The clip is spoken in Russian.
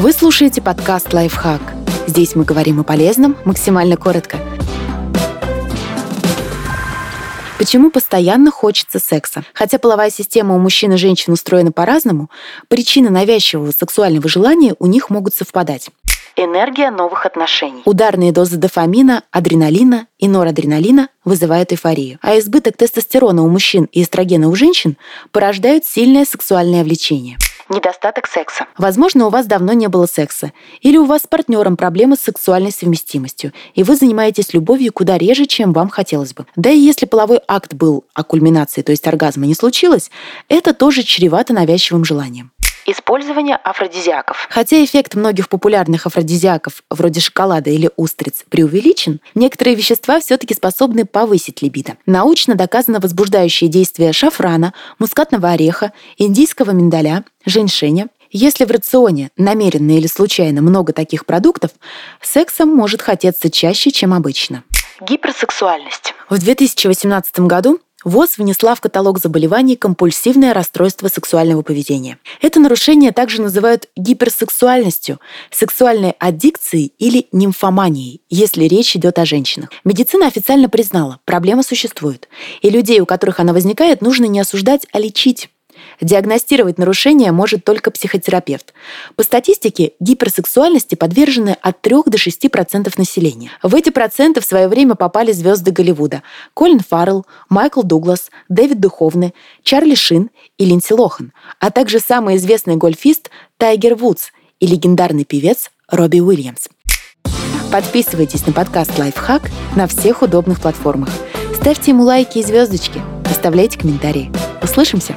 Вы слушаете подкаст «Лайфхак». Здесь мы говорим о полезном максимально коротко. Почему постоянно хочется секса? Хотя половая система у мужчин и женщин устроена по-разному, причины навязчивого сексуального желания у них могут совпадать. Энергия новых отношений. Ударные дозы дофамина, адреналина и норадреналина вызывают эйфорию. А избыток тестостерона у мужчин и эстрогена у женщин порождают сильное сексуальное влечение недостаток секса. Возможно, у вас давно не было секса, или у вас с партнером проблемы с сексуальной совместимостью, и вы занимаетесь любовью куда реже, чем вам хотелось бы. Да и если половой акт был, а кульминации, то есть оргазма, не случилось, это тоже чревато навязчивым желанием. Использование афродизиаков. Хотя эффект многих популярных афродизиаков, вроде шоколада или устриц, преувеличен, некоторые вещества все-таки способны повысить либидо. Научно доказано возбуждающее действие шафрана, мускатного ореха, индийского миндаля, женьшеня, если в рационе намеренно или случайно много таких продуктов, сексом может хотеться чаще, чем обычно. Гиперсексуальность. В 2018 году ВОЗ внесла в каталог заболеваний компульсивное расстройство сексуального поведения. Это нарушение также называют гиперсексуальностью, сексуальной аддикцией или нимфоманией, если речь идет о женщинах. Медицина официально признала, проблема существует, и людей, у которых она возникает, нужно не осуждать, а лечить. Диагностировать нарушение может только психотерапевт. По статистике, гиперсексуальности подвержены от 3 до 6% населения. В эти проценты в свое время попали звезды Голливуда – Колин Фаррелл, Майкл Дуглас, Дэвид Духовны, Чарли Шин и Линдси Лохан, а также самый известный гольфист Тайгер Вудс и легендарный певец Робби Уильямс. Подписывайтесь на подкаст «Лайфхак» на всех удобных платформах. Ставьте ему лайки и звездочки. Оставляйте комментарии. Услышимся!